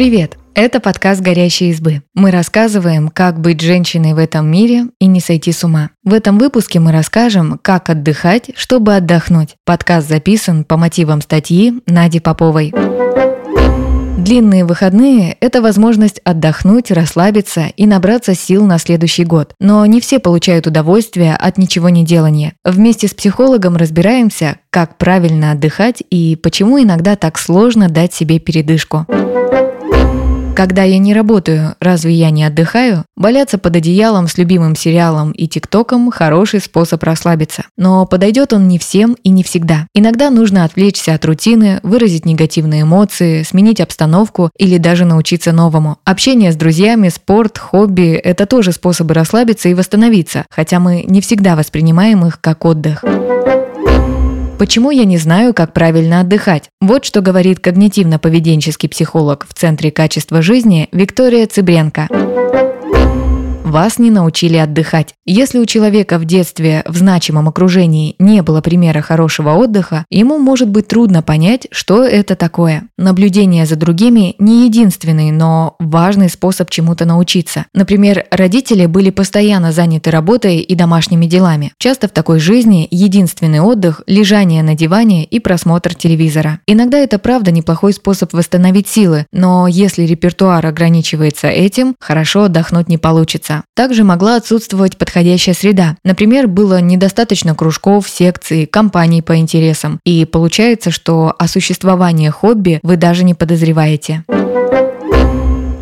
Привет! Это подкаст «Горящие избы». Мы рассказываем, как быть женщиной в этом мире и не сойти с ума. В этом выпуске мы расскажем, как отдыхать, чтобы отдохнуть. Подкаст записан по мотивам статьи Нади Поповой. Длинные выходные – это возможность отдохнуть, расслабиться и набраться сил на следующий год. Но не все получают удовольствие от ничего не делания. Вместе с психологом разбираемся, как правильно отдыхать и почему иногда так сложно дать себе передышку. Когда я не работаю, разве я не отдыхаю? Валяться под одеялом с любимым сериалом и тиктоком – хороший способ расслабиться. Но подойдет он не всем и не всегда. Иногда нужно отвлечься от рутины, выразить негативные эмоции, сменить обстановку или даже научиться новому. Общение с друзьями, спорт, хобби – это тоже способы расслабиться и восстановиться, хотя мы не всегда воспринимаем их как отдых. Почему я не знаю, как правильно отдыхать? Вот что говорит когнитивно-поведенческий психолог в Центре качества жизни Виктория Цыбренко вас не научили отдыхать. Если у человека в детстве в значимом окружении не было примера хорошего отдыха, ему может быть трудно понять, что это такое. Наблюдение за другими не единственный, но важный способ чему-то научиться. Например, родители были постоянно заняты работой и домашними делами. Часто в такой жизни единственный отдых – лежание на диване и просмотр телевизора. Иногда это правда неплохой способ восстановить силы, но если репертуар ограничивается этим, хорошо отдохнуть не получится. Также могла отсутствовать подходящая среда. Например, было недостаточно кружков, секций, компаний по интересам. И получается, что о существовании хобби вы даже не подозреваете.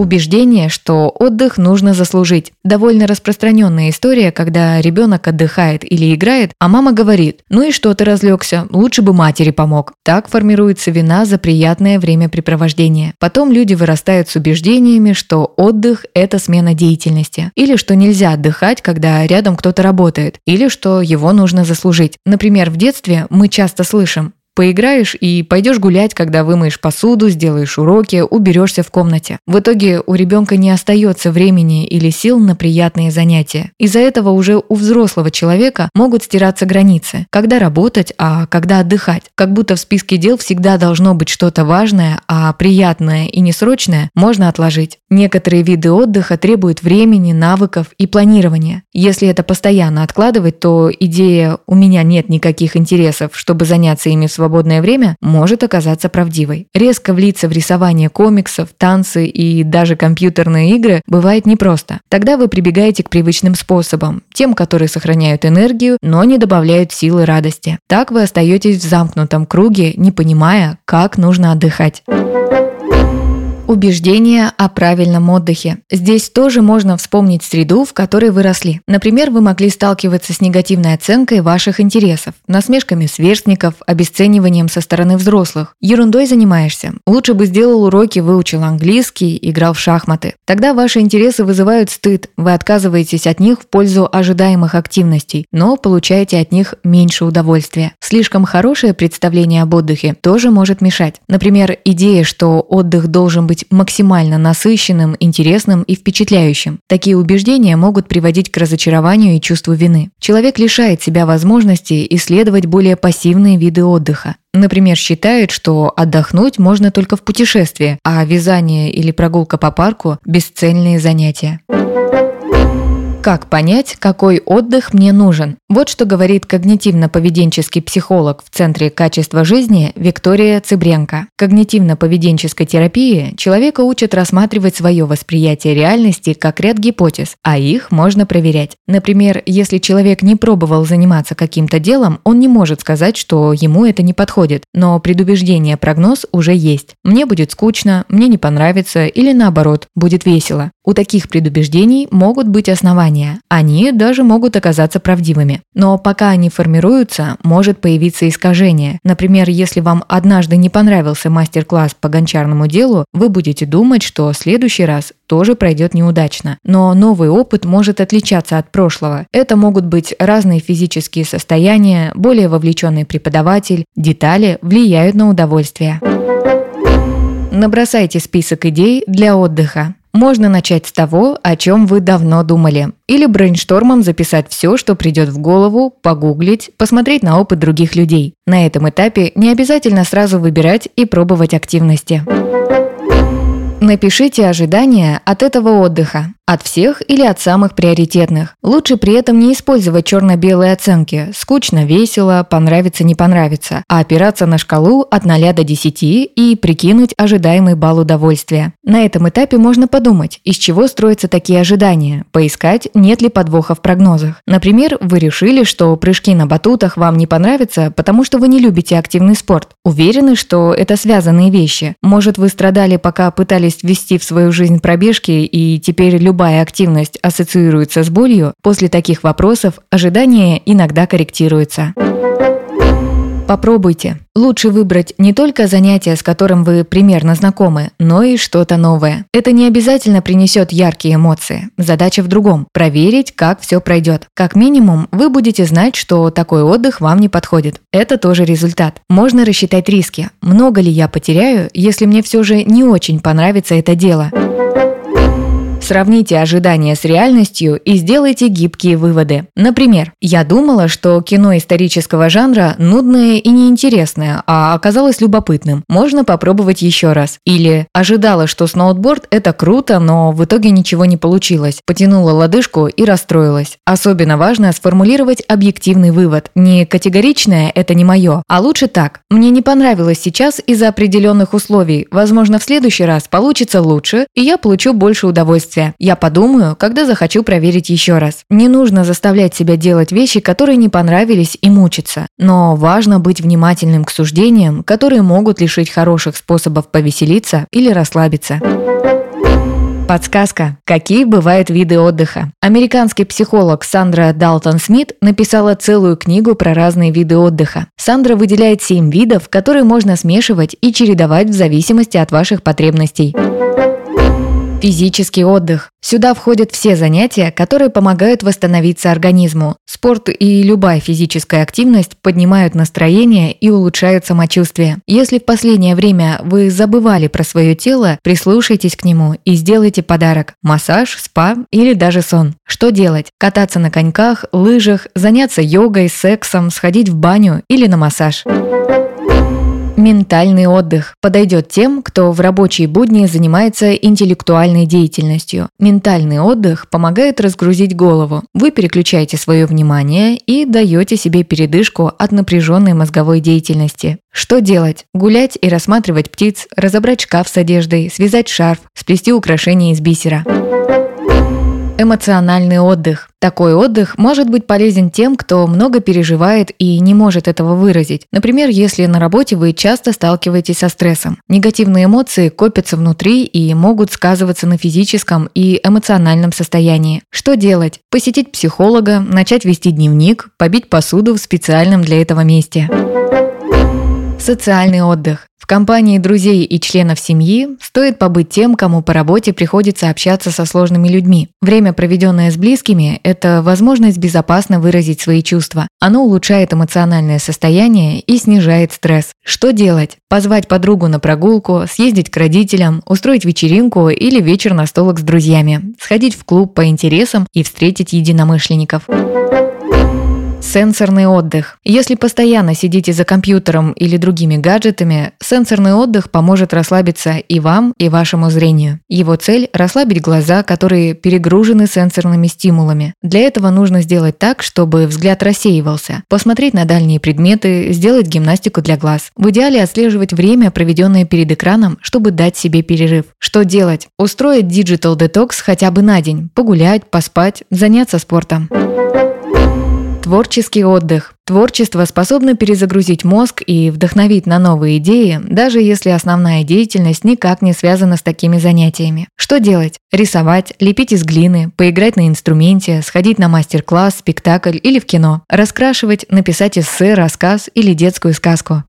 Убеждение, что отдых нужно заслужить. Довольно распространенная история, когда ребенок отдыхает или играет, а мама говорит «Ну и что ты разлегся? Лучше бы матери помог». Так формируется вина за приятное времяпрепровождение. Потом люди вырастают с убеждениями, что отдых – это смена деятельности. Или что нельзя отдыхать, когда рядом кто-то работает. Или что его нужно заслужить. Например, в детстве мы часто слышим Поиграешь и пойдешь гулять, когда вымоешь посуду, сделаешь уроки, уберешься в комнате. В итоге у ребенка не остается времени или сил на приятные занятия. Из-за этого уже у взрослого человека могут стираться границы. Когда работать, а когда отдыхать. Как будто в списке дел всегда должно быть что-то важное, а приятное и несрочное можно отложить. Некоторые виды отдыха требуют времени, навыков и планирования. Если это постоянно откладывать, то идея «у меня нет никаких интересов, чтобы заняться ими в свободное время» может оказаться правдивой. Резко влиться в рисование комиксов, танцы и даже компьютерные игры бывает непросто. Тогда вы прибегаете к привычным способам, тем, которые сохраняют энергию, но не добавляют силы радости. Так вы остаетесь в замкнутом круге, не понимая, как нужно отдыхать. Убеждения о правильном отдыхе. Здесь тоже можно вспомнить среду, в которой вы росли. Например, вы могли сталкиваться с негативной оценкой ваших интересов, насмешками сверстников, обесцениванием со стороны взрослых. Ерундой занимаешься. Лучше бы сделал уроки, выучил английский, играл в шахматы. Тогда ваши интересы вызывают стыд, вы отказываетесь от них в пользу ожидаемых активностей, но получаете от них меньше удовольствия. Слишком хорошее представление об отдыхе тоже может мешать. Например, идея, что отдых должен быть быть максимально насыщенным, интересным и впечатляющим. Такие убеждения могут приводить к разочарованию и чувству вины. Человек лишает себя возможности исследовать более пассивные виды отдыха. Например, считает, что отдохнуть можно только в путешествии, а вязание или прогулка по парку – бесцельные занятия. Как понять, какой отдых мне нужен? Вот что говорит когнитивно-поведенческий психолог в Центре качества жизни Виктория Цыбренко. Когнитивно-поведенческой терапии человека учат рассматривать свое восприятие реальности как ряд гипотез, а их можно проверять. Например, если человек не пробовал заниматься каким-то делом, он не может сказать, что ему это не подходит, но предубеждение прогноз уже есть. Мне будет скучно, мне не понравится или наоборот, будет весело. У таких предубеждений могут быть основания. Они даже могут оказаться правдивыми. Но пока они формируются, может появиться искажение. Например, если вам однажды не понравился мастер-класс по гончарному делу, вы будете думать, что следующий раз тоже пройдет неудачно. Но новый опыт может отличаться от прошлого. Это могут быть разные физические состояния, более вовлеченный преподаватель, детали влияют на удовольствие. Набросайте список идей для отдыха. Можно начать с того, о чем вы давно думали. Или брейнштормом записать все, что придет в голову, погуглить, посмотреть на опыт других людей. На этом этапе не обязательно сразу выбирать и пробовать активности. Напишите ожидания от этого отдыха. От всех или от самых приоритетных. Лучше при этом не использовать черно-белые оценки «скучно», «весело», «понравится», «не понравится», а опираться на шкалу от 0 до 10 и прикинуть ожидаемый балл удовольствия. На этом этапе можно подумать, из чего строятся такие ожидания, поискать, нет ли подвоха в прогнозах. Например, вы решили, что прыжки на батутах вам не понравятся, потому что вы не любите активный спорт. Уверены, что это связанные вещи. Может, вы страдали, пока пытались ввести в свою жизнь пробежки, и теперь любой любая активность ассоциируется с болью, после таких вопросов ожидания иногда корректируются. Попробуйте. Лучше выбрать не только занятие, с которым вы примерно знакомы, но и что-то новое. Это не обязательно принесет яркие эмоции. Задача в другом – проверить, как все пройдет. Как минимум, вы будете знать, что такой отдых вам не подходит. Это тоже результат. Можно рассчитать риски. Много ли я потеряю, если мне все же не очень понравится это дело? Сравните ожидания с реальностью и сделайте гибкие выводы. Например, я думала, что кино исторического жанра нудное и неинтересное, а оказалось любопытным. Можно попробовать еще раз. Или ожидала, что сноутборд – это круто, но в итоге ничего не получилось. Потянула лодыжку и расстроилась. Особенно важно сформулировать объективный вывод. Не категоричное – это не мое, а лучше так. Мне не понравилось сейчас из-за определенных условий. Возможно, в следующий раз получится лучше, и я получу больше удовольствия удовольствие. Я подумаю, когда захочу проверить еще раз. Не нужно заставлять себя делать вещи, которые не понравились и мучиться. Но важно быть внимательным к суждениям, которые могут лишить хороших способов повеселиться или расслабиться. Подсказка. Какие бывают виды отдыха? Американский психолог Сандра Далтон Смит написала целую книгу про разные виды отдыха. Сандра выделяет 7 видов, которые можно смешивать и чередовать в зависимости от ваших потребностей. Физический отдых. Сюда входят все занятия, которые помогают восстановиться организму. Спорт и любая физическая активность поднимают настроение и улучшают самочувствие. Если в последнее время вы забывали про свое тело, прислушайтесь к нему и сделайте подарок – массаж, спа или даже сон. Что делать? Кататься на коньках, лыжах, заняться йогой, сексом, сходить в баню или на массаж. Ментальный отдых подойдет тем, кто в рабочие будни занимается интеллектуальной деятельностью. Ментальный отдых помогает разгрузить голову. Вы переключаете свое внимание и даете себе передышку от напряженной мозговой деятельности. Что делать? Гулять и рассматривать птиц, разобрать шкаф с одеждой, связать шарф, сплести украшения из бисера. Эмоциональный отдых. Такой отдых может быть полезен тем, кто много переживает и не может этого выразить. Например, если на работе вы часто сталкиваетесь со стрессом. Негативные эмоции копятся внутри и могут сказываться на физическом и эмоциональном состоянии. Что делать? Посетить психолога, начать вести дневник, побить посуду в специальном для этого месте. Социальный отдых. В компании друзей и членов семьи стоит побыть тем, кому по работе приходится общаться со сложными людьми. Время, проведенное с близкими, это возможность безопасно выразить свои чувства. Оно улучшает эмоциональное состояние и снижает стресс. Что делать? Позвать подругу на прогулку, съездить к родителям, устроить вечеринку или вечер на столок с друзьями, сходить в клуб по интересам и встретить единомышленников. Сенсорный отдых. Если постоянно сидите за компьютером или другими гаджетами, сенсорный отдых поможет расслабиться и вам, и вашему зрению. Его цель – расслабить глаза, которые перегружены сенсорными стимулами. Для этого нужно сделать так, чтобы взгляд рассеивался, посмотреть на дальние предметы, сделать гимнастику для глаз. В идеале отслеживать время, проведенное перед экраном, чтобы дать себе перерыв. Что делать? Устроить Digital Detox хотя бы на день, погулять, поспать, заняться спортом. Творческий отдых. Творчество способно перезагрузить мозг и вдохновить на новые идеи, даже если основная деятельность никак не связана с такими занятиями. Что делать? Рисовать, лепить из глины, поиграть на инструменте, сходить на мастер-класс, спектакль или в кино, раскрашивать, написать эссе, рассказ или детскую сказку.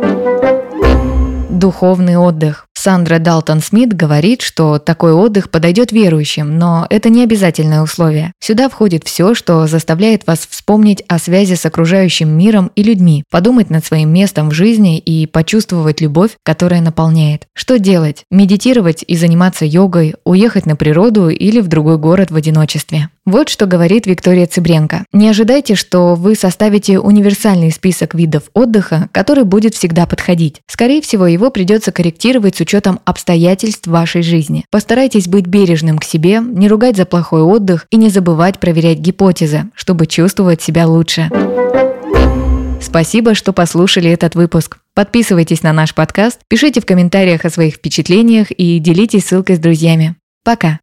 Духовный отдых. Сандра Далтон Смит говорит, что такой отдых подойдет верующим, но это не обязательное условие. Сюда входит все, что заставляет вас вспомнить о связи с окружающим миром и людьми, подумать над своим местом в жизни и почувствовать любовь, которая наполняет. Что делать? Медитировать и заниматься йогой, уехать на природу или в другой город в одиночестве. Вот что говорит Виктория Цыбренко. Не ожидайте, что вы составите универсальный список видов отдыха, который будет всегда подходить. Скорее всего, его придется корректировать с учетом обстоятельств вашей жизни. Постарайтесь быть бережным к себе, не ругать за плохой отдых и не забывать проверять гипотезы, чтобы чувствовать себя лучше. Спасибо, что послушали этот выпуск. Подписывайтесь на наш подкаст, пишите в комментариях о своих впечатлениях и делитесь ссылкой с друзьями. Пока!